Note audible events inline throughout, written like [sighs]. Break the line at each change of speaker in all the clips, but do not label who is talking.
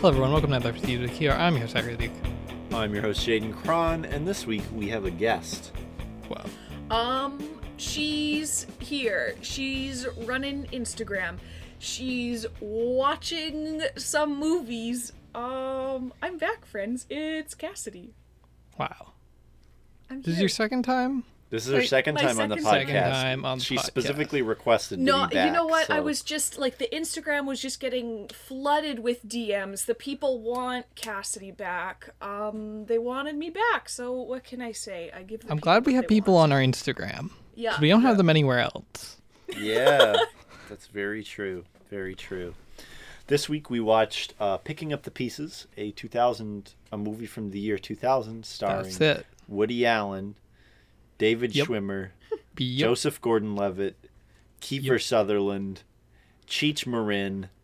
Hello, everyone. Welcome to Another Steve with here. I'm your host, Zachary Luke.
I'm your host, Jaden Cron, and this week we have a guest.
Wow.
Um, she's here. She's running Instagram. She's watching some movies. Um, I'm back, friends. It's Cassidy.
Wow.
I'm
This is your second time?
This is her
Wait,
second
my
time on the podcast.
second
Second time on the
she
podcast.
specifically requested to
No,
be back.
you know what? I was just like the Instagram was just getting flooded with DMs. The people want Cassidy back. Um, they wanted me back. So what can I say? I give. The
I'm glad we have people
want.
on our Instagram.
Yeah.
We don't have them anywhere else.
Yeah, [laughs] that's very true. Very true. This week we watched uh, "Picking Up the Pieces," a 2000, a movie from the year 2000, starring Woody Allen, David
Yep.
Schwimmer, [laughs]
Be-
Joseph Gordon-Levitt, Kiefer
Yep.
Sutherland, Cheech Marin. [laughs]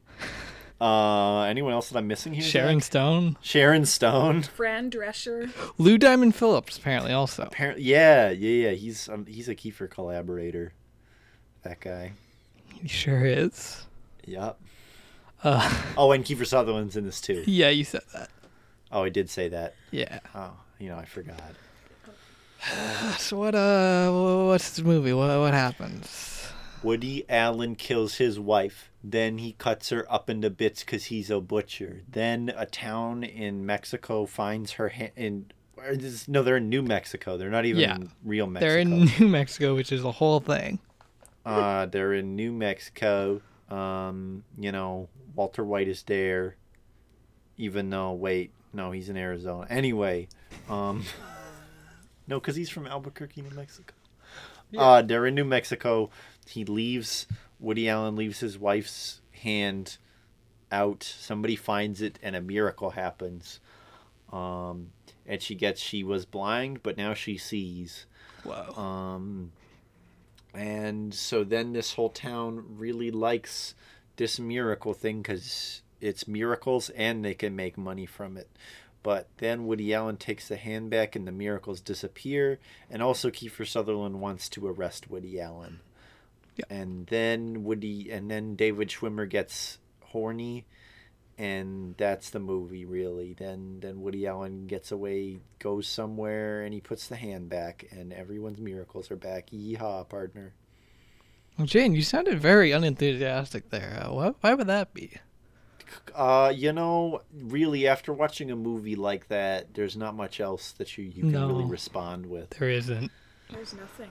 Uh, anyone else that I'm missing here?
Sharon
Zach?
Stone.
Sharon Stone.
Fran Drescher.
Lou Diamond Phillips, apparently, also.
Apparently, yeah, yeah, yeah. He's um, he's a Kiefer collaborator. That guy.
He sure is.
Yep.
Uh, [laughs]
Oh, and Kiefer Sutherland's in this too.
yeah, you said that.
Oh, I did say that.
Yeah.
Oh, you know, I forgot. [sighs]
So what? Uh, what's this movie? What what happens?
Woody Allen kills his wife. Then he cuts her up into bits because he's a butcher. Then a town in Mexico finds her ha- in. this- No, they're in New Mexico. They're not even
Yeah.
real Mexico.
They're in New Mexico, which is a whole thing.
uh, they're in New Mexico. Um, you know, Walter White is there. Even though, wait, no, he's in Arizona. Anyway, um, [laughs] no, because he's from Albuquerque, New Mexico. Uh, they're in New Mexico. He leaves. Woody Allen leaves his wife's hand out. Somebody finds it, and a miracle happens. Um, and she gets. She was blind, but now she sees.
Whoa.
Um, and so then this whole town really likes this miracle thing because it's miracles and they can make money from it. But then Woody Allen takes the hand back and the miracles disappear. And also Kiefer Sutherland wants to arrest Woody Allen.
Yeah.
And then Woody and then David Schwimmer gets horny and that's the movie really then then woody allen gets away goes somewhere and he puts the hand back and everyone's miracles are back yeehaw partner
Well, Jane, you sounded very unenthusiastic there. Uh, why, why would that be?
Uh you know really after watching a movie like that there's not much else that you, you can really respond with
There isn't.
There's nothing.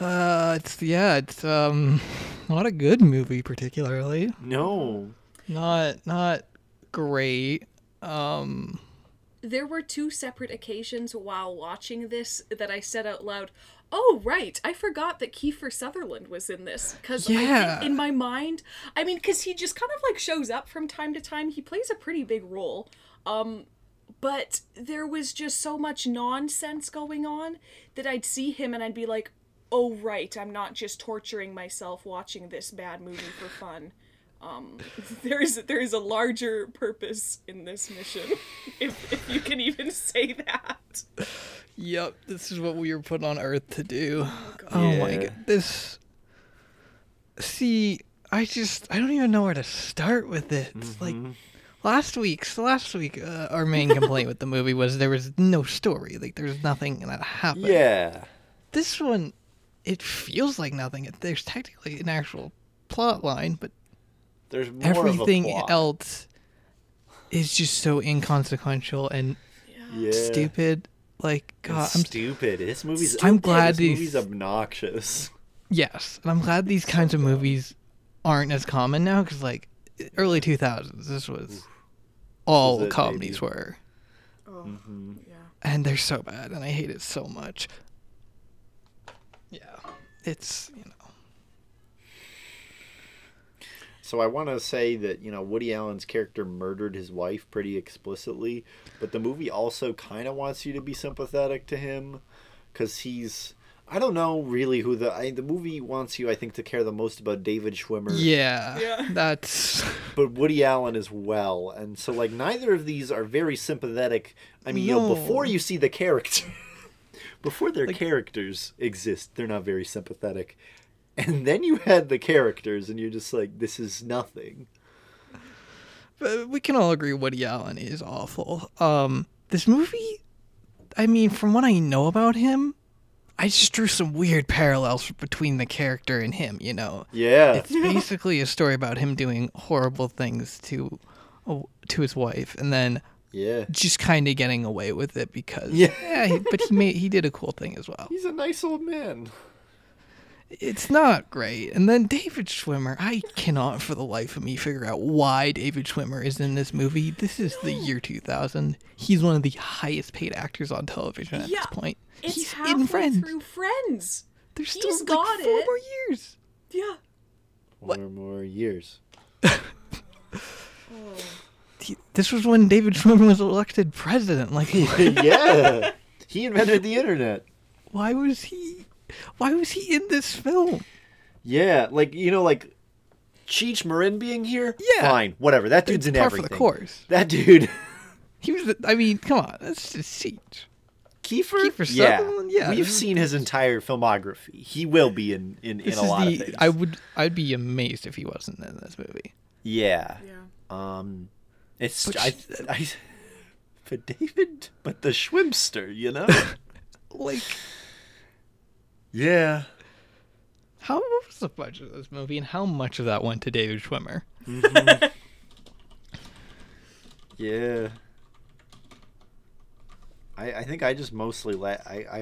Uh, it's yeah, it's um, not a good movie particularly.
no
Not not great. Um,
There were two separate occasions while watching this that I said out loud, "Oh right, I forgot that Kiefer Sutherland was in this." Because
Yeah.
in my mind, I mean, because he just kind of like shows up from time to time. He plays a pretty big role. Um, but there was just so much nonsense going on that I'd see him and I'd be like, "Oh right, I'm not just torturing myself watching this bad movie for fun." Um, [laughs] there is there is a larger purpose in this mission, if if you can even [laughs] say that.
yep, this is what we were put on Earth to do. Oh my
Yeah.
god, this. See, I just I don't even know where to start with it. It's Like last week, so last week, uh, our main complaint with the movie was there was no story. Like there's nothing that happened.
yeah
This one, it feels like nothing. There's technically an actual plot line, but
there's more
everything
of a plot.
else is just so inconsequential and
yeah.
stupid. Like
And
God, I'm
stupid this movie's
I'm glad
this
these-
movie's obnoxious
yes, and I'm glad these kinds of movies aren't as common now because like early 2000s, this was all
it,
comedies
baby.
were,
Oh, mm-hmm. yeah.
and they're so bad, and I hate it so much. Yeah, it's you know.
So I want to say that you know Woody Allen's character murdered his wife pretty explicitly, but the movie also kind of wants you to be sympathetic to him because he's I don't know really who the I, the movie wants you I think to care the most about David Schwimmer,
Yeah,
Yeah. [laughs]
that's [laughs]
but Woody Allen as well, and so like neither of these are very sympathetic. I mean, you know, before you see the character, [laughs] before their characters exist, they're not very sympathetic. And then you had the characters, and you're just like, this is nothing.
but we can all agree Woody Allen is awful. Um, this movie, I mean, from what I know about him, I just drew some weird parallels between the character and him. You know,
Yeah.
it's [laughs] basically a story about him doing horrible things to to his wife, and then
Yeah.
just kind of getting away with it because [laughs]
Yeah.
he- but he made he did a cool thing as well.
He's a nice old man.
It's not great. And then David Schwimmer, I cannot for the life of me figure out why David Schwimmer is in this movie. This is the year 2000. He's one of the highest paid actors on television at
Yeah,
this point.
It's
He's
halfway
in Friends.
through Friends.
There's still
he's
like
got
four
it.
more years.
Yeah.
Four more years. [laughs]
He- This was when David Schwimmer was elected president. Like, [laughs]
yeah. [laughs] He invented the internet.
why was he? Why was he in this film?
Yeah, like you know, like Cheech Marin being here.
Yeah.
fine, whatever. That dude's in
Par
everything.
for the course.
That dude, [laughs]
He was. the- I mean, come on, that's just siege.
Kiefer.
Kiefer
yeah,
Sutherland? Yeah. yeah.
We've seen his entire filmography. He will be in in, in a lot
the.
of things.
I would. I'd be amazed if he wasn't in this movie.
Yeah.
Yeah.
Um, it's
But
I,
sh-
I, [laughs] but David, but the Schwimster, you know. [laughs]
Like,
yeah.
how what was the budget of this movie, and how much of that went to David Schwimmer? Mm-hmm. [laughs]
Yeah. I, I think I just mostly la- I, I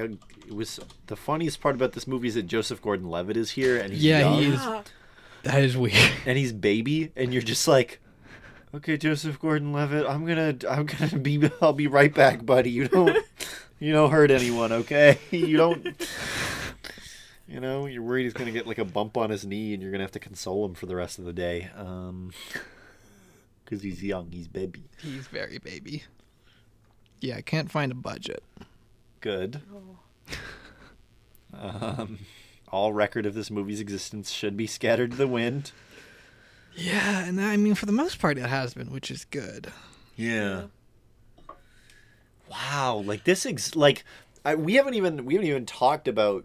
it was the funniest part about this movie is that Joseph Gordon-Levitt is here and he's
Yeah,
young
he is. That is weird.
and he's baby and you're just like okay Joseph Gordon-Levitt I'm gonna I'm gonna [laughs] be I'll be right back buddy you don't you don't hurt anyone okay [laughs] you don't you know you're worried he's gonna get like a bump on his knee and you're gonna have to console him for the rest of the day um [laughs] because he's young he's baby
He's very baby. Yeah, I can't find a budget.
good
oh. [laughs]
Um, all record of this movie's existence should be scattered to the wind.
Yeah, and I mean, for the most part, it has been, which is good.
Yeah. Wow, like this, ex- like I, we haven't even we haven't even talked about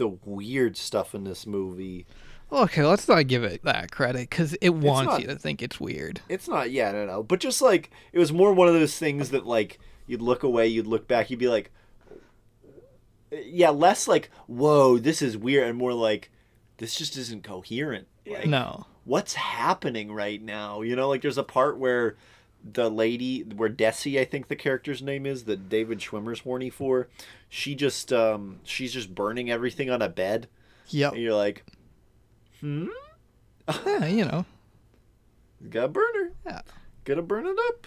the weird stuff in this movie.
Okay, let's not give it that credit because it wants
not-
you to think it's weird.
It's not, yeah, no, no, but just like it was more one of those things that like you'd look away, you'd look back, you'd be like, yeah, less like whoa, this is weird, and more like this just isn't coherent. Like,
No.
what's happening right now? You know, like there's a part where the lady, where Desi, I think the character's name is, that David Schwimmer's horny for, she just, um, she's just burning everything on a bed.
Yep.
And you're like, hmm?
Yeah, you know.
Got a burner.
Yeah.
Gonna burn it up.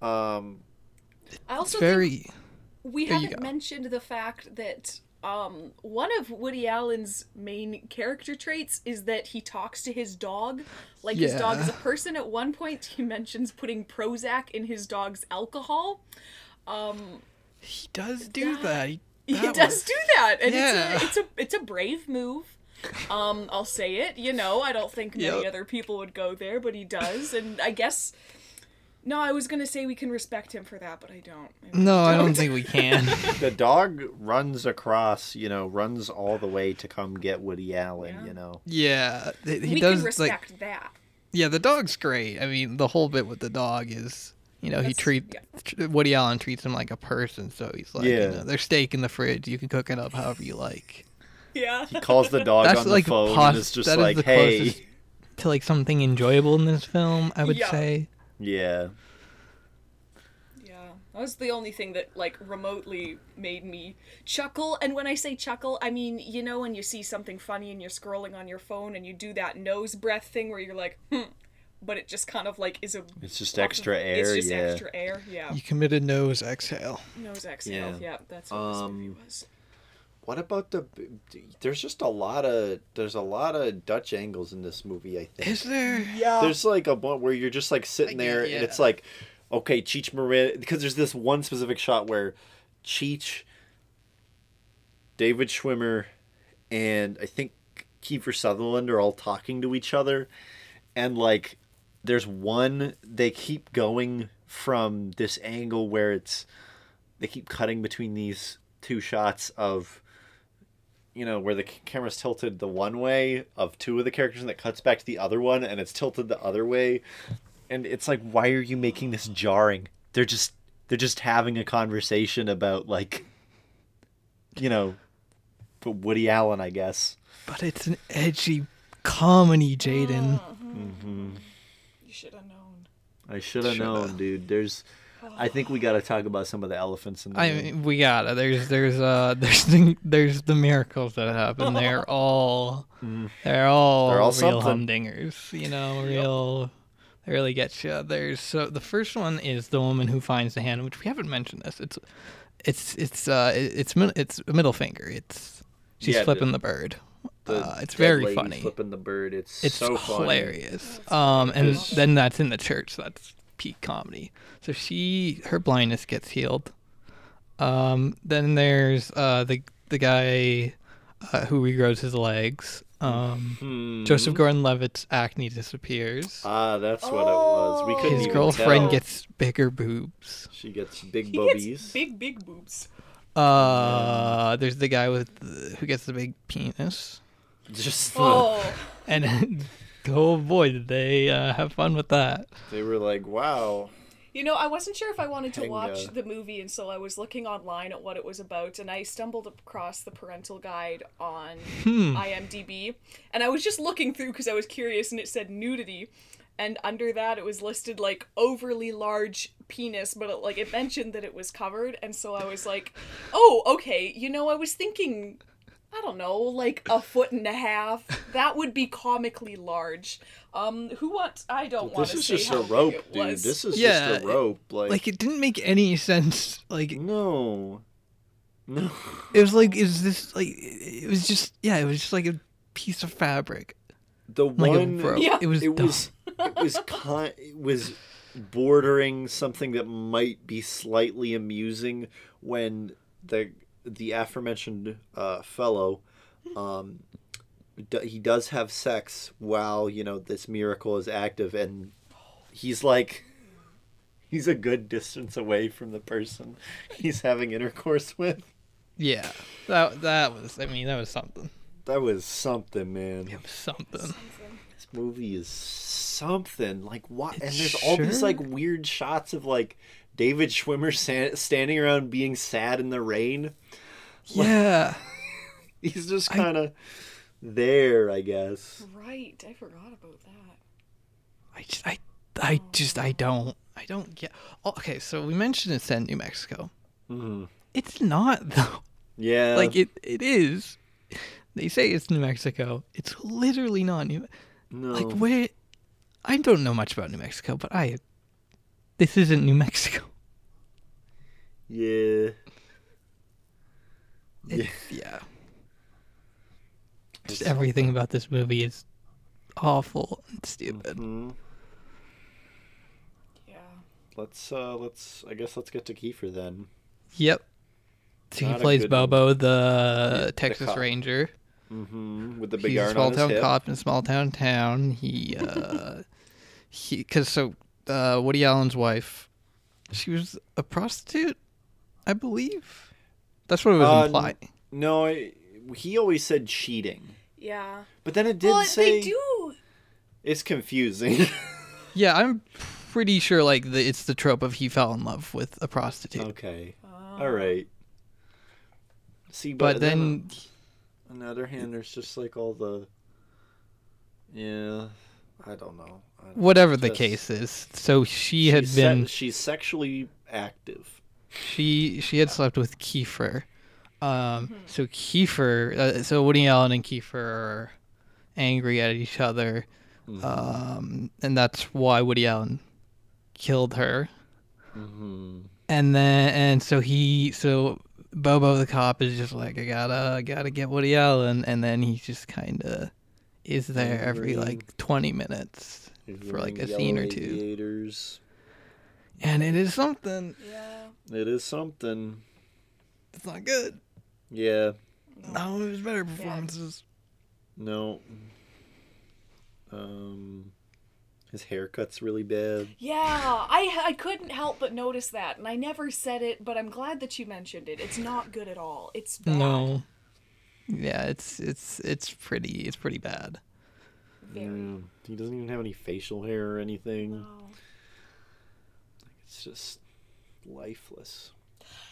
Um,
I also
It's very.
think we
There
haven't mentioned the fact that um, one of Woody Allen's main character traits is that he talks to his dog like his dog is a person. At one point, he mentions putting Prozac in his dog's alcohol.
Um, He does do that. He,
He
that
does
was-
do that, and
Yeah.
it's a it's a it's a brave move. Um, I'll say it. You know, I don't think [laughs] many
Yep.
other people would go there, but he does, and I guess. No, I was gonna say we can respect him for that, but I don't. I
No, I don't think we can. [laughs] [laughs]
the dog runs across, you know, runs all the way to come get Woody Allen,
Yeah.
you know.
yeah, th- he
we
does
can
like.
respect that.
Yeah, the dog's great. I mean, the whole bit with the dog is, you know, he
That's-
treat
yeah.
tr- Woody Allen treats him like a person. So he's like, you
Yeah.
know, there's steak in the fridge. You can cook it up however you like.
Yeah.
He calls the dog
That's
on the
like
phone
pos-
and it's just
that is
like,
the
hey.
closest to like something enjoyable in this film. I would
Yeah.
say.
Yeah.
Yeah, that was the only thing that like remotely made me chuckle. And when I say chuckle, I mean you know when you see something funny and you're scrolling on your phone and you do that nose breath thing where you're like, hmm, but it just kind of like is a.
It's just extra
of-
air,
It's just
yeah.
extra air. Yeah.
You committed nose exhale.
Nose exhale.
Yeah.
Yeah, that's what this movie
Um,
was.
What about the there's just a lot of there's a lot of Dutch angles in this movie, I think.
Is there?
Yeah.
there's like a one where you're just like sitting there
yeah.
and it's like okay cheech marin because there's this one specific shot where cheech david schwimmer and i think kiefer sutherland are all talking to each other and like there's one they keep going from this angle where it's they keep cutting between these two shots of you know, where the camera's tilted the one way of two of the characters and it cuts back to the other one and it's tilted the other way. And it's like, why are you making this jarring? They're just they're just having a conversation about like you know but Woody Allen, I guess.
But it's an edgy comedy, Jaden. mm-hmm.
You should have known.
I
Shoulda.
known, dude. There's I think we got to talk about some of the elephants in the
I
room.
mean, we gotta. There's, there's, uh, [laughs] there's, the, there's the miracles that happen. They're all, they're all,
They're all
real
something.
humdingers. You know, real. They really get you. There's so the first one is the woman who finds the hand, which we haven't mentioned this. It's, it's, it's, uh, it- it's, mid- it's a middle finger. It's, she's
Yeah, the-
flipping the bird.
The
uh, it's
dead
very
lady
funny.
Flipping the bird. It's,
It's
so funny.
hilarious. Um, and then that's in the church. That's peak comedy. So she, her blindness gets healed. Um, then there's uh the the guy uh, who regrows his legs. Um,
Hmm.
Joseph Gordon-Levitt's acne disappears.
Ah, that's what it was. We couldn't
His
even
girlfriend
tell.
gets bigger boobs.
She gets big
He
boobies.
gets big, big boobs.
Uh, there's the guy with the, who gets the big penis.
Just the-
Oh,
And [laughs] oh boy, did they uh, have fun with that.
they were like, "Wow."
you know, I wasn't sure if I wanted to
Hang,
watch the movie, and so I was looking online at what it was about, and I stumbled across the parental guide on
Hmm.
IMDb, and I was just looking through because I was curious, and it said nudity, and under that it was listed like overly large penis, but it, like it mentioned that it was covered, and so I was like, oh, okay, you know, I was thinking. I don't know, like a foot and a half. That would be comically large. Um, who wants? I don't want
This is just a rope, dude. This is
Yeah,
just a rope. Like,
Like it didn't make any sense. Like
no, no.
it was like is this like it was just yeah it was just like a piece of fabric
The
like
one,
rope.
Yeah.
It was
it
dumb.
was, it was, [laughs] con- it was bordering something that might be slightly amusing when the the aforementioned uh, fellow, um, d- he does have sex while you know this miracle is active, and he's like. He's a good distance away from the person [laughs] he's having intercourse with.
yeah that that was I mean that was something
That was something, man.
it was something
This movie is something. Like what? And
It
there's all these like weird shots of like David Schwimmer sa- standing around being sad in the rain.
yeah [laughs]
He's just kind of there, I guess.
Right, I forgot about that.
I just I I just I don't I don't get oh, okay so we mentioned it's in New Mexico
hmm
it's not [laughs] though
Yeah.
like it it is they say it's New Mexico it's literally not New Mexico.
no.
like where I don't know much about New Mexico but I this isn't New Mexico [laughs]
yeah.
It's, yeah. Just everything about this movie is awful and stupid.
hmm
Yeah.
Let's uh let's I guess let's get to Kiefer then.
Yep. So he
Not a
plays
good one.
Bobo, the
the
Texas
cop.
Ranger.
hmm With the big
He's a
iron
small
on his
town
hip.
cop in a small town town. He, uh, [laughs] he, cause so, uh, Woody Allen's wife, she was a prostitute, I believe. That's what it was
Uh,
implied.
No, I, he always said cheating.
Yeah.
But then it did
well,
say
they do.
it's confusing. [laughs]
Yeah, I'm pretty sure like the, it's the trope of he fell in love with a prostitute.
okay.
Oh.
All right. See, but,
But
then,
then,
on the other hand, there's just like all the. Yeah, I don't know. I don't
whatever the case is, so she had
she's se-
been
she's sexually active.
she she had slept with Kiefer. Um, so Kiefer, uh, so Woody Allen and Kiefer are angry at each other,
Mm-hmm.
um, and that's why Woody Allen killed her.
hmm
And then and so he so Bobo the cop is just like I gotta I gotta get Woody Allen, and then he just kind of is there every like twenty minutes, For, like, a scene or two.
Aviators.
and it is something.
Yeah.
It is something.
It's not good.
Yeah.
Not one of his better performances.
No. Um, his haircut's really bad.
Yeah, I I couldn't help but notice that, and I never said it, but I'm glad that you mentioned it. It's not good at all. It's bad.
No. Yeah, it's it's it's pretty it's pretty bad.
Very.
Yeah, he doesn't even have any facial hair or anything.
Wow.
It's just lifeless.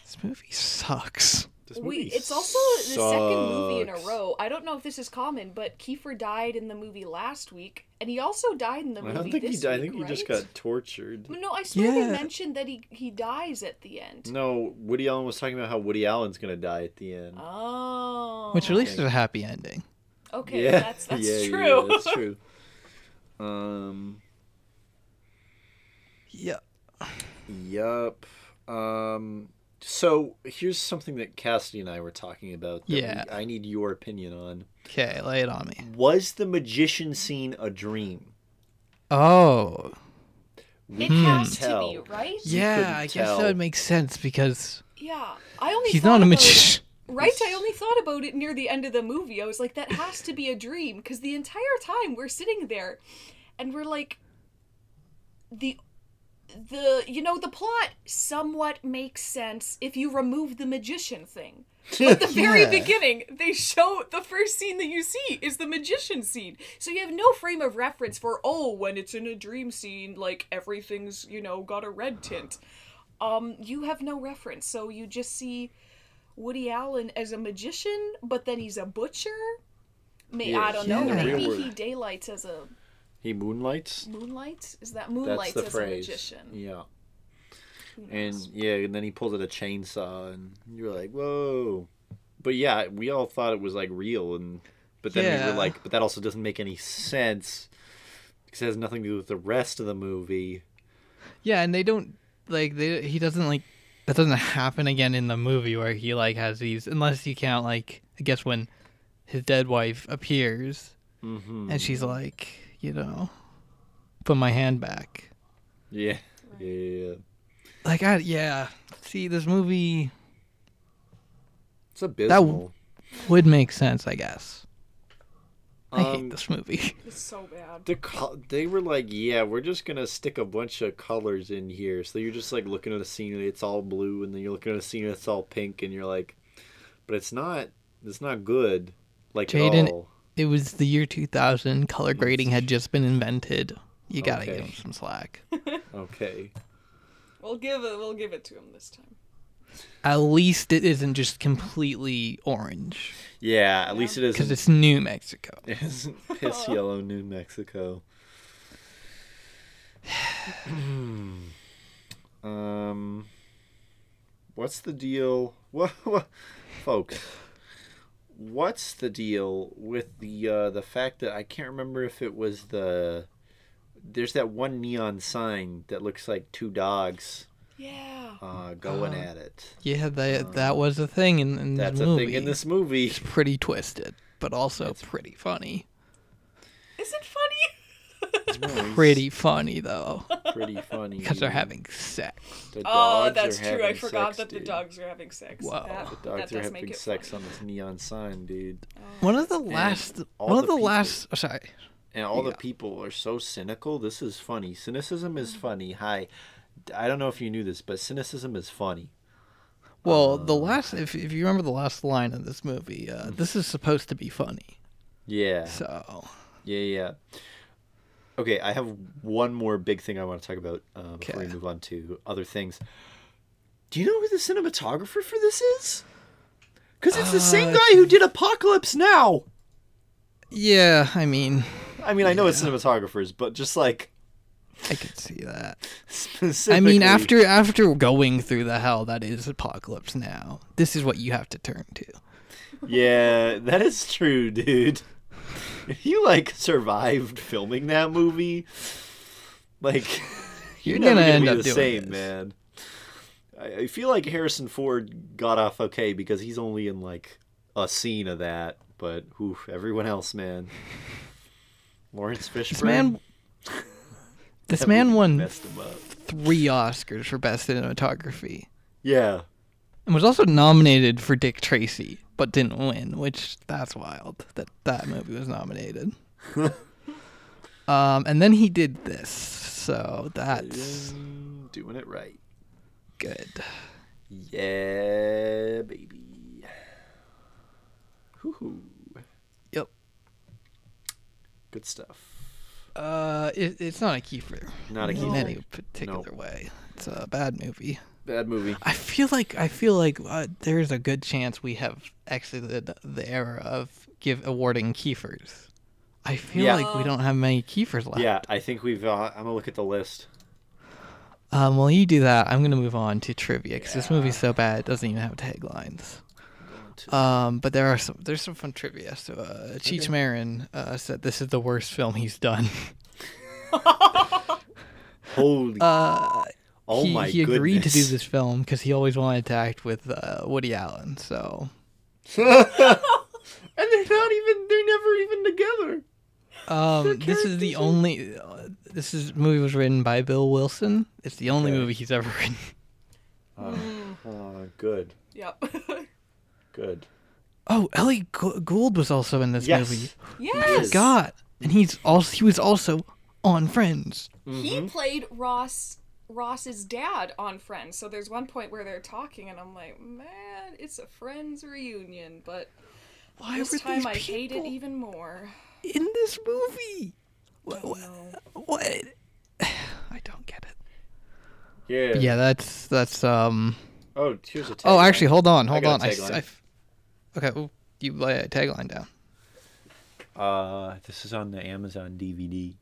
This movie sucks.
This
We,
movie
it's also the second movie in a row. I don't know if this is common, but Kiefer died in the movie last week, and he also died in the
I
movie
don't think he
this
died. I
week,
think he just got tortured.
No, I swear they
Yeah.
mentioned that he he dies at the end.
No, Woody Allen was talking about how Woody Allen's gonna die at the end.
Oh.
Which at least
Okay.
is a happy ending.
Okay,
yeah,
that's [laughs] that's
yeah, yeah,
true.
that's true. [laughs] Um.
Yeah.
Yup. Um. So here's something that Cassidy and I were talking about. That
Yeah.
we- I need your opinion on.
Okay, lay it on me.
Was the magician scene a dream?
Oh.
We
it
couldn't
has
tell.
to be, right?
Yeah,
couldn't
I guess
tell.
that would make sense because
Yeah. I only
he's
thought
not a
about-
magician.
Right, I only thought about it near the end of the movie. I was like, that has to be a dream because the entire time we're sitting there, and we're like, the, the you know the plot somewhat makes sense if you remove the magician thing. [laughs] At the very
Yeah.
beginning, they show the first scene that you see is the magician scene. So you have no frame of reference for oh, when it's in a dream scene, like everything's you know got a red tint. Um, you have no reference, so you just see Woody Allen as a magician, but then he's a butcher. May I don't
yeah.
know. Maybe he daylights as a
He moonlights.
Moonlights Is that
That's
moonlights
the
as
phrase.
a magician?
Yeah. And yeah, and then he pulls out a chainsaw, and you're like, "Whoa!" But yeah, we all thought it was like real, and but then we were like, "But that also doesn't make any sense because it has nothing to do with the rest of the movie."
Yeah, and they don't like they he doesn't like that doesn't happen again in the movie where he like has these unless you count like I guess when his dead wife appears
Mm-hmm.
and she's like, you know, put my hand back.
Yeah, yeah.
Like I yeah, see this movie
It's abysmal.
That would make sense, I guess. I
Um,
hate this movie. [laughs]
It's so bad.
The col- they were like, yeah, we're just gonna stick a bunch of colors in here. So you're just like looking at a scene, and it's all blue, and then you're looking at a scene, it's all pink, and you're like, but it's not. It's not good. Like at
Jaden-
all.
It was the year 2000. Color grading had just been invented. You gotta
Okay.
give him some slack.
Okay. [laughs]
We'll give it. We'll give it to him this time.
At least it isn't just completely orange
Yeah, at least it
because it's New Mexico. [laughs]
It isn't piss [laughs] yellow New Mexico. [sighs] um, what's the deal? [laughs] What, what, folks? What's the deal with the uh, the fact that I can't remember if it was the there's that one neon sign that looks like two dogs
Yeah.
uh, going
Uh,
at it.
Yeah, that that was a thing in, in
That's
this
a
movie.
thing in this movie.
It's pretty twisted, but also
It's-
pretty funny.
Is it funny?
it's [laughs] Pretty funny though,
pretty funny
because they're having sex.
The
Oh, that's true. I forgot
sex,
that the
dude.
dogs are having sex.
Wow.
That,
The dogs are having sex
funny.
on this neon sign, dude.
One of the last,
all
one of
the
the last. Oh, sorry.
And all the people are so cynical. This is funny. Cynicism is
Mm.
funny. Hi. I don't know if you knew this, but cynicism is funny.
Well, the last, if if you remember the last line of this movie, uh, this is supposed to be funny.
Yeah.
So
Yeah, yeah. Okay, I have one more big thing I want to talk about uh, before we move on to other things. Do you know who the cinematographer for this is? Because it's the same
Uh,
guy who did Apocalypse Now.
yeah, I mean,
I mean, I know it's cinematographers, but just like
I could see that. [laughs] I mean, after after going through the hell that is Apocalypse Now, this is what you have to turn to.
Yeah, that is true, dude. If you like survived filming that movie, like [laughs] you're,
You're gonna
gonna,
end
be
up
the same,
this.
man. I, I feel like Harrison Ford got off okay because he's only in like a scene of that, but oof, everyone else, man. Laurence Fishburne.
This man, [laughs] this
that
man won
messed him up.
three Oscars for best cinematography,
Yeah,
and was also nominated for Dick Tracy, but didn't win. Which that's wild that that movie was nominated. [laughs] um, and then he did this, so that's
doing it right.
good.
Yeah, baby. Hoo Woohoo.
Yep.
Good stuff.
Uh, it, it's not a Kiefer.
Not a
in any particular way. It's a bad movie.
Bad movie.
I feel like I feel like uh, there's a good chance we have exited the era of give awarding Kiefers. I feel
Yeah.
like we don't have many Kiefers left.
Yeah, I think we've. Uh, I'm gonna look at the list.
Um, while you do that, I'm gonna move on to trivia because this movie's so bad it doesn't even have taglines. Um, but there are some there's some fun trivia. So uh, Cheech
Okay.
Marin uh, said this is the worst film he's done. [laughs]
Holy.
Uh,
oh
he,
my
he agreed to do this film because he always wanted to act with uh, Woody Allen. So [laughs]
and they're not even. They're never even together.
um, this is the only. Uh, this is movie was written by Bill Wilson. It's the only
Okay.
movie he's ever [laughs] written.
Oh, oh, good.
Yep.
Good.
Oh, Elliott Gould was also in this
Yes.
movie.
yes.
God, and he's also he was also on Friends.
He played Ross Ross's dad on Friends. So there's one point where they're talking, and I'm like, man, it's a Friends reunion. But
Why
this time I hate it even more.
in this movie? What?
Oh,
What?
no.
what? I don't get it.
Yeah.
But yeah, that's that's um.
Oh, here's a. tagline.
Oh, actually, hold on,
I
hold
got
on.
a
I,
tagline.
I f- okay, well, you lay a tagline down.
Uh, this is on the Amazon DVD.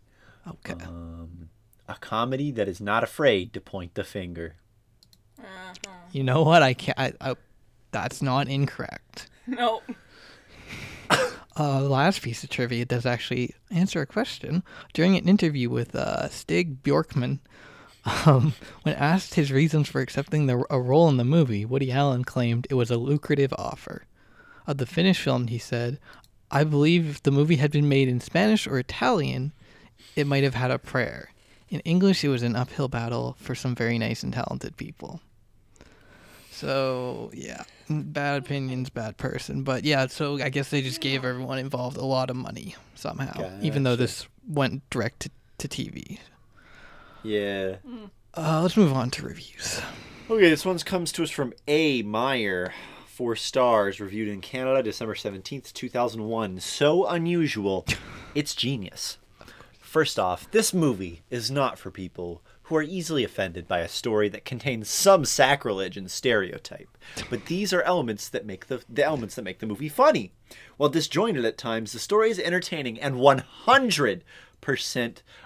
Okay.
Um, a comedy that is not afraid to point the finger.
you know what? I can't. I, I, that's not incorrect.
No. [coughs]
Uh, last piece of trivia does actually answer a question. During an interview with uh, Stig Bjorkman, um, when asked his reasons for accepting the, a role in the movie, Woody Allen claimed it was a lucrative offer. Of the finished film, he said, I believe if the movie had been made in Spanish or Italian, it might have had a prayer. In English, it was an uphill battle for some very nice and talented people. So, yeah, bad opinions, bad person. But yeah, so I guess they just gave everyone involved a lot of money somehow, even though this went direct to, to TV.
Yeah.
Uh, let's move on to reviews.
Okay, this one comes to us from A. Meyer. Four stars, reviewed in Canada December 17th, 2001. So unusual, [laughs] it's genius. First off, this movie is not for people who are easily offended by a story that contains some sacrilege and stereotype. But these are elements that make the, the elements that make the movie funny. While disjointed at times, the story is entertaining and 100%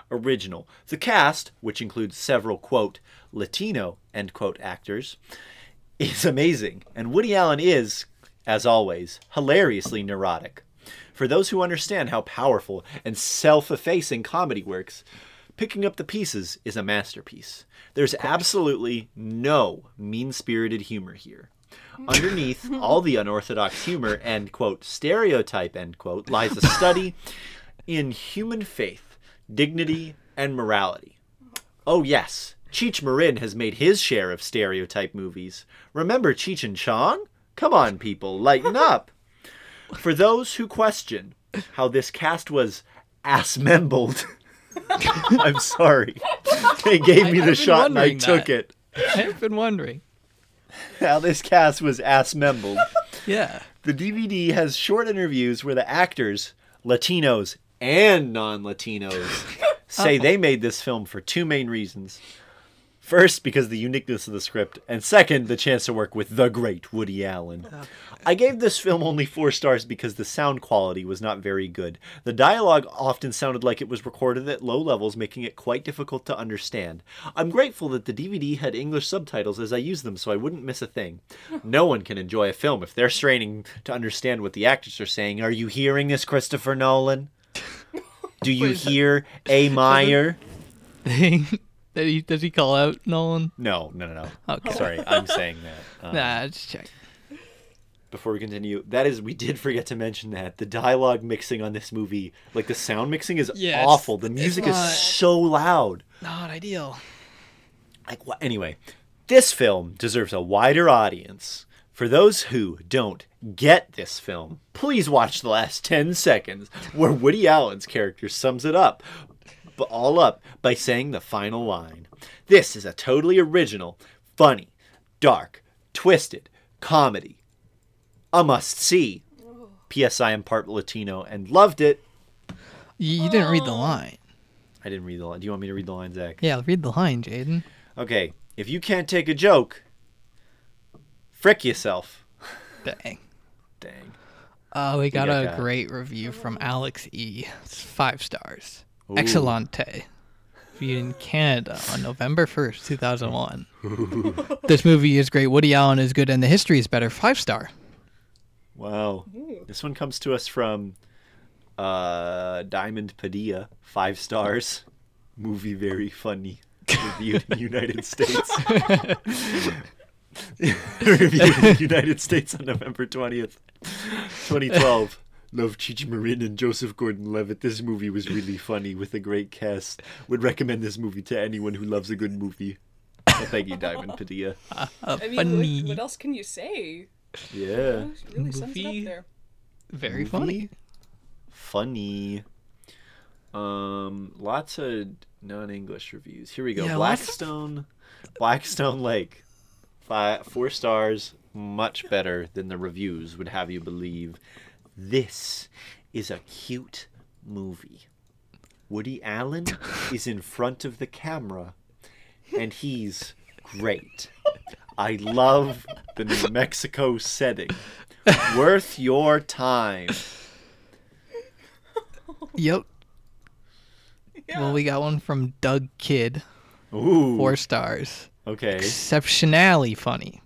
original. The cast, which includes several quote Latino end quote actors, is amazing, and Woody Allen is, as always, hilariously neurotic. For those who understand how powerful and self effacing comedy works, picking up the pieces is a masterpiece. There's absolutely no mean spirited humor here. Underneath [laughs] all the unorthodox humor and, quote, stereotype, end quote, lies a study in human faith, dignity, and morality. Oh, yes, Cheech Marin has made his share of stereotype movies. Remember Cheech and Chong? Come on, people, lighten [laughs] up. For those who question how this cast was ass-membled, [laughs] I'm sorry. They gave me the shot and I
wondering
took it.
I've been wondering.
How this cast was ass-membled. [laughs]
Yeah.
The DVD has short interviews where the actors, Latinos and non Latinos, say they made this film for two main reasons. First, because the uniqueness of the script, and second, the chance to work with the great Woody Allen. I gave this film only four stars because the sound quality was not very good. The dialogue often sounded like it was recorded at low levels, making it quite difficult to understand. I'm grateful that the DVD had English subtitles as I used them so I wouldn't miss a thing. [laughs] No one can enjoy a film if they're straining to understand what the actors are saying. Are you hearing this, Christopher Nolan? [laughs] Do you hear A. Meyer? [laughs]
Did he, does he call out Nolan?
No, no, no, no.
Okay.
Sorry, I'm saying that. [laughs] Um,
Nah, just check.
before we continue, that is, we did forget to mention that the dialogue mixing on this movie, like the sound mixing, is
Yeah,
awful. The music
not-
is so loud.
Not ideal.
Like, what? Anyway, this film deserves a wider audience. For those who don't get this film, please watch the last 10 seconds where Woody Allen's character sums it up, all up by saying the final line. This is a totally original, funny, dark, twisted comedy. A must see. P.S. I am part Latino and loved it.
You, you didn't read the line.
I didn't read the line. Do you want me to read the line, Zach?
Yeah, read the line, Jaden.
Okay. If you can't take a joke, frick yourself.
Dang.
Dang.
Uh, we got
got
a
that?
great review from Alex E. It's five stars.
Ooh.
Excellente. Viewed in Canada on November 1st, 2001. this movie is great. Woody Allen is good, and the history is better. Five star.
Wow. This one comes to us from uh, Diamond Padilla, five stars. Movie very funny. Reviewed in the United States. [laughs] [laughs] Reviewed in the United States on November 20th, 2012. Love Chichi Marin and Joseph Gordon-Levitt. This movie was really funny with a great cast. Would recommend this movie to anyone who loves a good movie. Well, thank you, Diamond Padilla.
Uh, [laughs]
I mean,
funny.
what, what else can you say?
Yeah.
It really sums it up there.
Very
Movie?
funny.
funny. Um, lots of non-English reviews. Here we go.
Yeah, lots of-
Blackstone, Blackstone Lake, five, four stars. Much better than the reviews would have you believe. This is a cute movie. Woody Allen [laughs] is in front of the camera, and he's great. I love the New Mexico setting. Worth your time.
Yep.
Yeah.
Well, we got one from Doug Kidd.
Ooh.
Four stars.
Okay.
Exceptionally funny.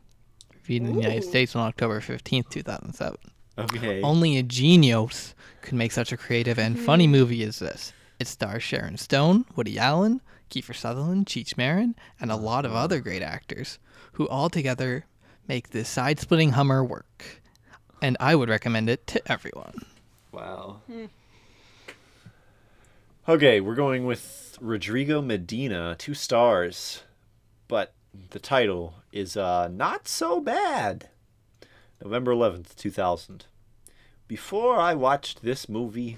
Viewed in the United States on October 15th, 2007.
Okay.
Only a genius could make such a creative and mm-hmm. funny movie as this. It stars Sharon Stone, Woody Allen, Kiefer Sutherland, Cheech Marin, and a lot of uh-huh. other great actors who all together make this side-splitting Hummer work. And I would recommend it to everyone.
Wow. Hmm. Okay, we're going with Rodrigo Medina, two stars, but the title is uh, not so bad. November 11th, 2000. Before I watched this movie,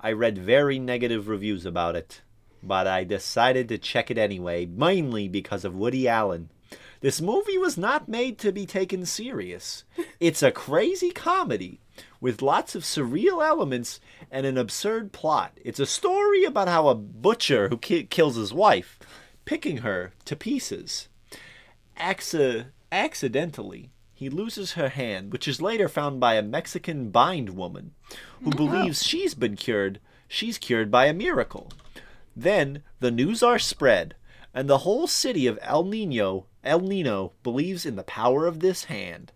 I read very negative reviews about it, but I decided to check it anyway, mainly because of Woody Allen. This movie was not made to be taken serious. [laughs] It's a crazy comedy with lots of surreal elements and an absurd plot. It's a story about how a butcher who ki- kills his wife, picking her to pieces. Acci- accidentally, he loses her hand, which is later found by a Mexican bind woman who oh. believes she's been cured. She's cured by a miracle. Then the news are spread, and the whole city of El Nino, El Nino believes in the power of this hand.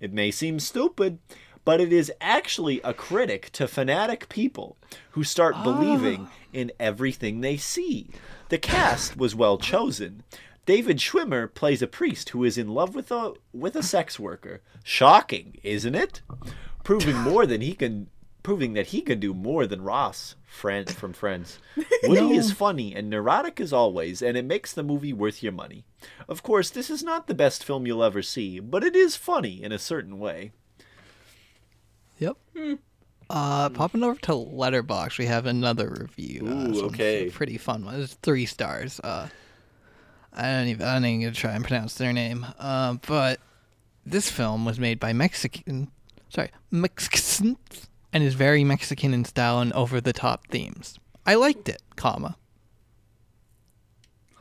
It may seem stupid, but it is actually a critic to fanatic people who start believing oh. in everything they see. The cast was well chosen. David Schwimmer plays a priest who is in love with a with a sex worker. Shocking, isn't it? Proving more than he can proving that he can do more than Ross friend from Friends. [laughs] Woody is funny and neurotic as always, and it makes the movie worth your money. Of course, this is not the best film you'll ever see, but it is funny in a certain way.
Yep. Uh, popping over to Letterboxd, we have another review. uh,
Ooh,
a
okay.
pretty fun one. It's three stars. Uh, I don't even. I don't even gonna try and pronounce their name. Uh, but this film was made by Mexican. Sorry, Mexicans, and is very Mexican in style and over the top themes. I liked it, comma.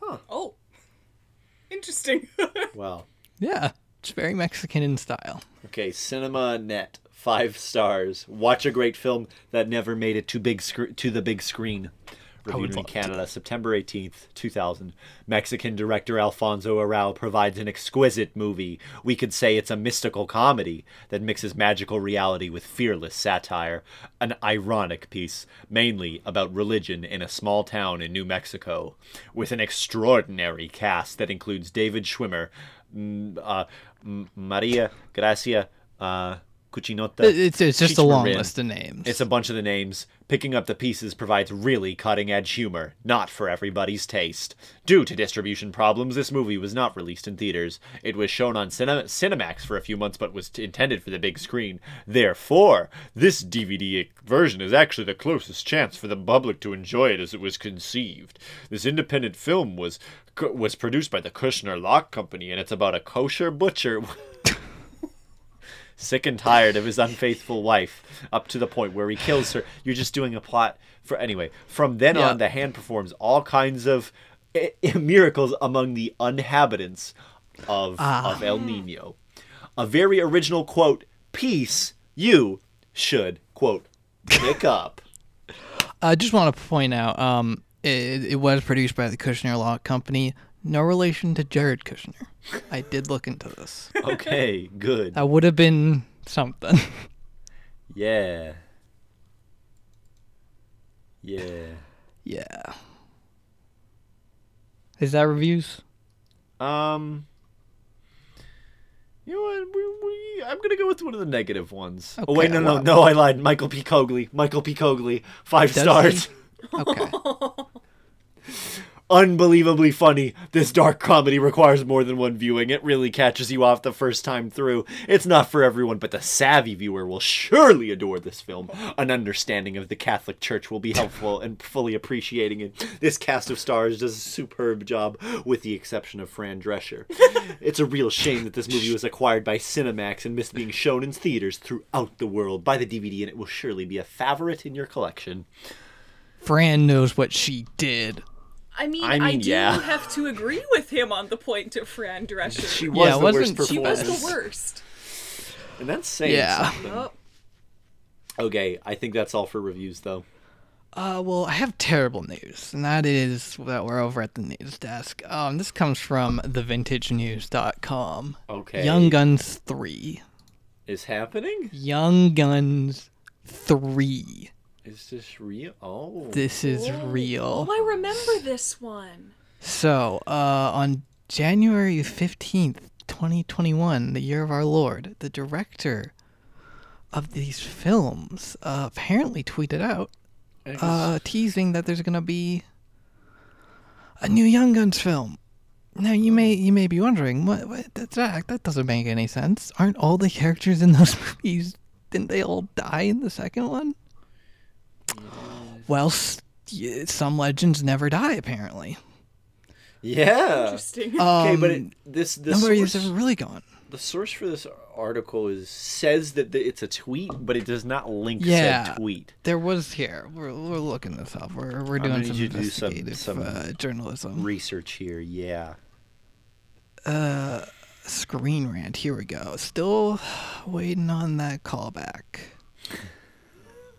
Huh.
Oh, interesting. [laughs]
Wow.
Yeah, it's very Mexican in style.
Okay, Cinema Net, five stars. Watch a great film that never made it to big sc- to the big screen. Reviewed in
love to.
Canada, September eighteenth, two thousand. Mexican director Alfonso Arau provides an exquisite movie. We could say it's a mystical comedy that mixes magical reality with fearless satire. An ironic piece, mainly about religion in a small town in New Mexico, with an extraordinary cast that includes David Schwimmer, mm, uh, Maria Grazia uh, Cucinotta.
It's it's just a long list of names.
It's a bunch of the names. Picking up the pieces provides really cutting edge humor, not for everybody's taste. Due to distribution problems, this movie was not released in theaters. It was shown on Cine- Cinemax for a few months but was t- intended for the big screen. Therefore, this DVD version is actually the closest chance for the public to enjoy it as it was conceived. This independent film was was produced by the Kushner-Locke Company and it's about a kosher butcher sick and tired of his unfaithful wife, up to the point where he kills her. You're just doing a plot for anyway. From then
Yeah.
on, the hand performs all kinds of eh, eh, miracles among the inhabitants of
Ah.
of El Nino. A very original quote piece you should quote pick [laughs] up.
I just want to point out, um, it, it was produced by the Kushner-Locke Company. No relation to Jared Kushner. I did look into this.
Okay, good.
That would have been something. [laughs]
Yeah. Yeah.
yeah. Is that reviews?
Um. You know what? We, we, I'm gonna go with one of the negative ones. oh wait, no, no,
well-
no! I lied. Michael P. Cogley. Michael P. Cogley. Five stars.
Okay. [laughs] [laughs]
Unbelievably funny. This dark comedy requires more than one viewing. It really catches you off the first time through. It's not for everyone, but the savvy viewer will surely adore this film. An understanding of the Catholic Church will be helpful in fully appreciating it. This cast of stars does a superb job, with the exception of Fran Drescher. it's a real shame that this movie was acquired by Cinemax and missed being shown in theaters throughout the world. Buy the DVD and it will surely be a favorite in your collection.
Fran knows what she did.
I mean,
I
I, do
yeah. [laughs]
have to agree with him on the point of Fran Drescher.
She was
Yeah,
the
wasn't she
She was the worst.
And that's saying
Yeah.
something.
Oh,
Okay, I think that's all for reviews, though.
Uh, well, I have terrible news, and that is that we're over at the news desk. Um, this comes from thevintagenews.com.
Okay.
Young Guns 3.
is happening?
Young Guns 3.
Is this real? Oh.
This is real.
oh, I remember this one.
So, uh, on January 15th, 2021, the year of our Lord, the director of these films uh, apparently tweeted out uh, teasing that there's gonna be a new Young Guns film. Now you may you may be wondering what, what that's that that doesn't make any sense. Aren't all the characters in those [laughs] movies didn't they all die in the second one? Well, some legends never die apparently.
yeah.
Interesting. [laughs]
Okay, but
Um,
it, this the
Nobody's
source,
ever really gone.
the source for this article is says that the, it's a tweet, but it does not link
Yeah.
said tweet.
There was here. We're, we're looking this up. We're we're doing some
you do some- some
uh, journalism.
Research here, yeah.
Uh, Screen Rant. Here we go. Still [sighs] waiting on that callback.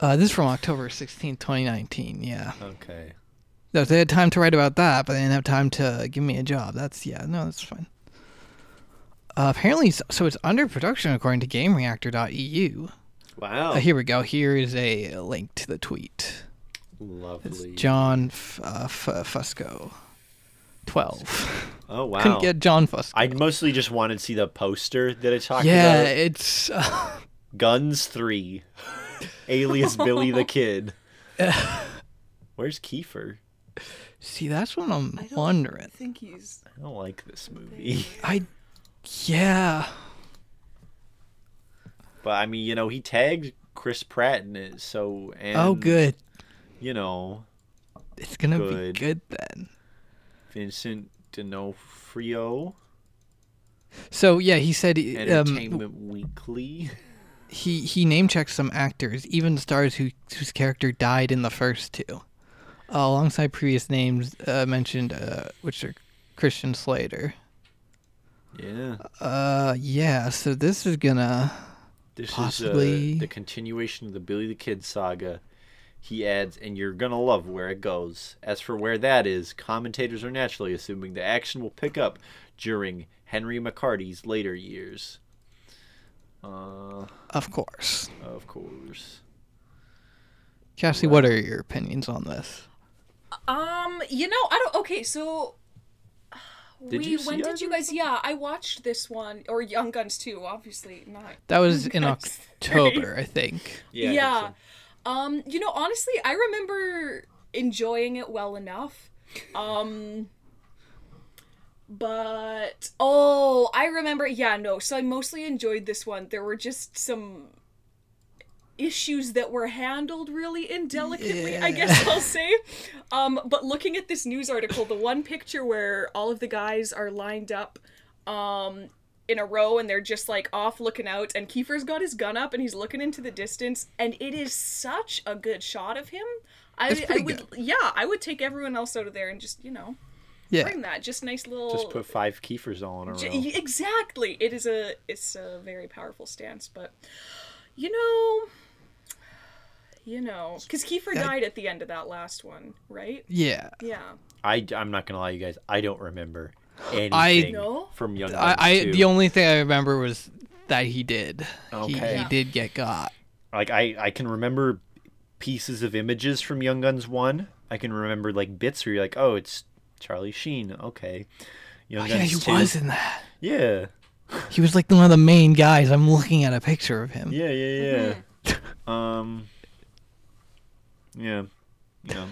Uh, this is from October 16, 2019. Yeah.
Okay.
No, they had time to write about that, but they didn't have time to give me a job. That's, yeah, no, that's fine. Uh, apparently, so it's under production according to GameReactor.eu.
Wow.
Uh, here we go. Here is a link to the tweet. It's
Lovely.
John F- uh, F- Fusco. 12.
oh wow.
Couldn't get John Fusco.
I mostly just wanted to see the poster that I talked
yeah,
about.
Yeah, it's. Uh, [laughs]
Guns 3. Alias Billy the [laughs] Kid. [laughs] Where's Kiefer?
see, that's what I'm
I don't
wondering.
think he's.
I don't like this movie. [laughs]
I. Yeah.
But I mean, you know, he tagged Chris Pratt in it, so and
oh, good.
You know,
It's gonna
good.
be good then.
Vincent D'Onofrio,
So yeah, he said um,
Entertainment Weekly.
He he name checks some actors, even stars who whose character died in the first two, uh, alongside previous names uh, mentioned, uh, which are Christian Slater.
Yeah,
Uh, yeah. So this is gonna.
this
Possibly.
is uh, the continuation of the Billy the Kid saga. He adds, and you're gonna love where it goes. As for where that is, commentators are naturally assuming the action will pick up during Henry McCarty's later years. Uh,
Of course.
of course.
Cassie, what are your opinions on this?
Um, you know, I don't. Okay, so.
Did
we,
you see
when did you guys? Yeah, I watched this one or Young Guns too. Obviously not.
That was [laughs] in
Guys,
October, [laughs] I think.
Yeah. I
Yeah.
think
Um, you know, honestly, I remember enjoying it well enough. Um but oh, I remember yeah, no. So I mostly enjoyed this one. There were just some issues that were handled really indelicately, I guess I'll say. Um but looking at this news article, the one picture where all of the guys are lined up um in a row and they're just like off looking out and Kiefer's got his gun up and he's looking into the distance and it is such a good shot of him. I, I would
good.
yeah, I would take everyone else out of there and just, you know,
Yeah.
frame that. Just nice little
Just put five Kiefers all in a row.
J- Exactly. It is a it's a very powerful stance, but you know you know, because Kiefer
Yeah.
died at the end of that last one, right?
Yeah.
Yeah.
I, I'm not gonna lie, you guys. I don't remember anything
No?
from Young
I,
Guns
I
2.
the only thing I remember was that he did. He,
Okay.
he
Yeah.
did get got.
like I, I can remember pieces of images from Young Guns One. I can remember like bits where you're like, oh, it's Charlie Sheen. Okay. Young
Oh, yeah, he
2.
was in that.
Yeah.
He was like one of the main guys. I'm looking at a picture of him.
Yeah, yeah, yeah.
Mm-hmm. [laughs]
um. Yeah. Yeah.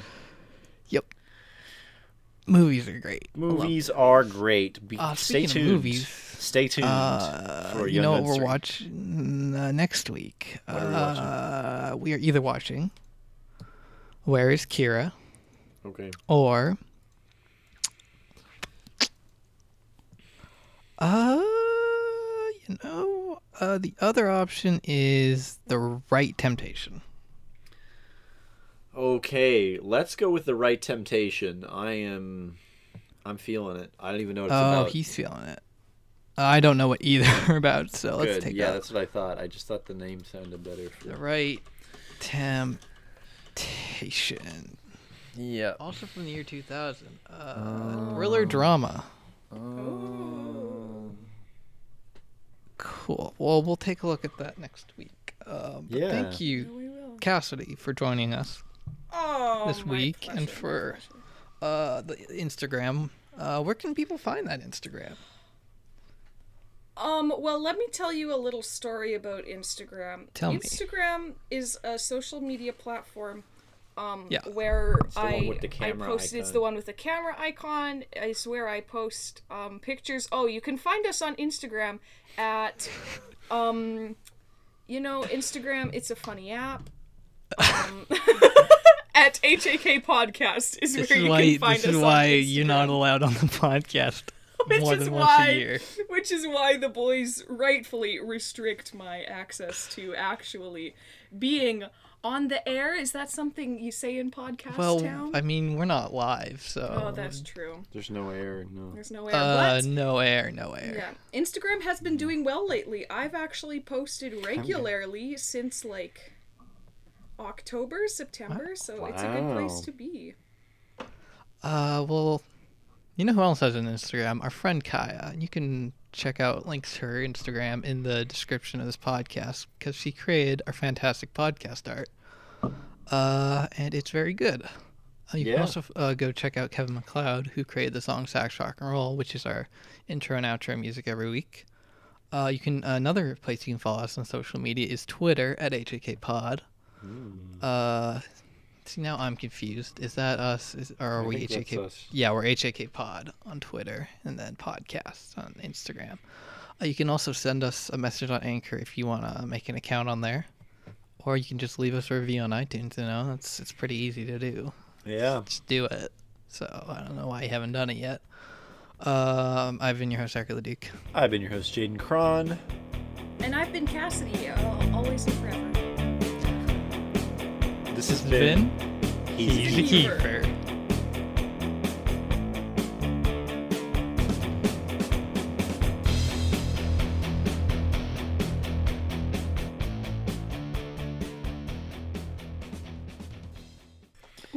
Yep. Movies are great.
Movies are great. Be-
Uh,
stay
speaking of
tuned.
movies,
Stay tuned
Uh,
for
you know what we're
3.
watching uh, next week?
What are we watching?
uh, we are either watching Where is Kira
Okay.
or uh you know uh the other option is The Right Temptation.
Okay, let's go with the right temptation. I am I'm feeling it. I don't even know what it's
Oh,
about.
he's feeling it. I don't know what either [laughs] about, so let's take
yeah,
that.
that's what I thought. I just thought the name sounded better. For...
The Right Temptation.
Yeah.
Also from the year 2000. Uh,
Oh.
thriller drama.
Ooh.
Cool. Well, we'll take a look at that next week. Uh,
Yeah.
Thank you,
we will.
Cassidy, for joining us.
Oh,
This week and
pleasure, my
for- Uh, the Instagram. Uh, where can people find that Instagram?
Um, well, let me tell you a little story about Instagram.
Tell me.
Instagram is a social media platform um
Yeah.
where I I
camera
post it's the one with the camera icon. It's where I post um pictures. Oh, you can find us on Instagram at um you know, Instagram it's a funny app. Um, [laughs] at HAK podcast is
This
where
is
you
why.
can find
This
us
is
on
why you're not allowed on the [laughs] podcast [laughs]
Which
more
is
than
why,
once a year.
Which is why the boys rightfully restrict my access to actually being on the air. Is that something you say in podcast
Well,
town?
I mean, we're not live, so.
oh, that's true.
There's no air. No.
There's no air.
Uh,
but
no air, no air.
yeah, Instagram has been doing well lately. I've actually posted regularly since like October, September, so it's a good place to be.
Uh, well, you know who else has an Instagram? Our friend Kaya. You can check out links to her Instagram in the description of this podcast because she created our fantastic podcast art. Uh, and it's very good. Uh, you can also uh, go check out Kevin MacLeod, who created the song Sax Rock and Roll, which is our intro and outro music every week. Uh, you can another place you can follow us on social media is Twitter at HAK Pod. Uh, see now I'm confused. Is that us? Is, or are
I
we HAK? Yeah, we're HAK Pod on Twitter, and then podcast on Instagram. Uh, you can also send us a message on Anchor if you want to make an account on there, or you can just leave us a review on iTunes. You know, it's it's pretty easy to do.
Yeah.
Just do it. So I don't know why you haven't done it yet. Um, I've been your host, Eric Duke.
I've been your host, Jaden Cron.
And I've been Cassidy, uh, always and forever.
This has
Vin,
been
he's the
Keeper.
keeper.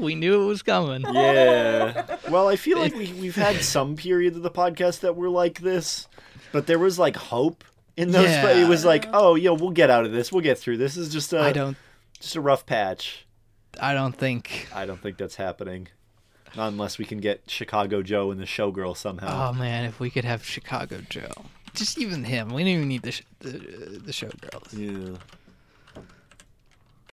We knew it was coming.
Yeah. [laughs] Well, I feel like we, we've had [laughs] some periods of the podcast that were like this, but there was like hope in those.
Yeah.
It was like, oh, yeah, we'll get out of this. We'll get through. This is just a
I don't.
just a rough patch.
I don't think.
I don't think that's happening. Not unless we can get Chicago Joe and the Showgirl somehow.
Oh man, if we could have Chicago Joe, just even him. We don't even need the sh- the, the showgirls.
yeah.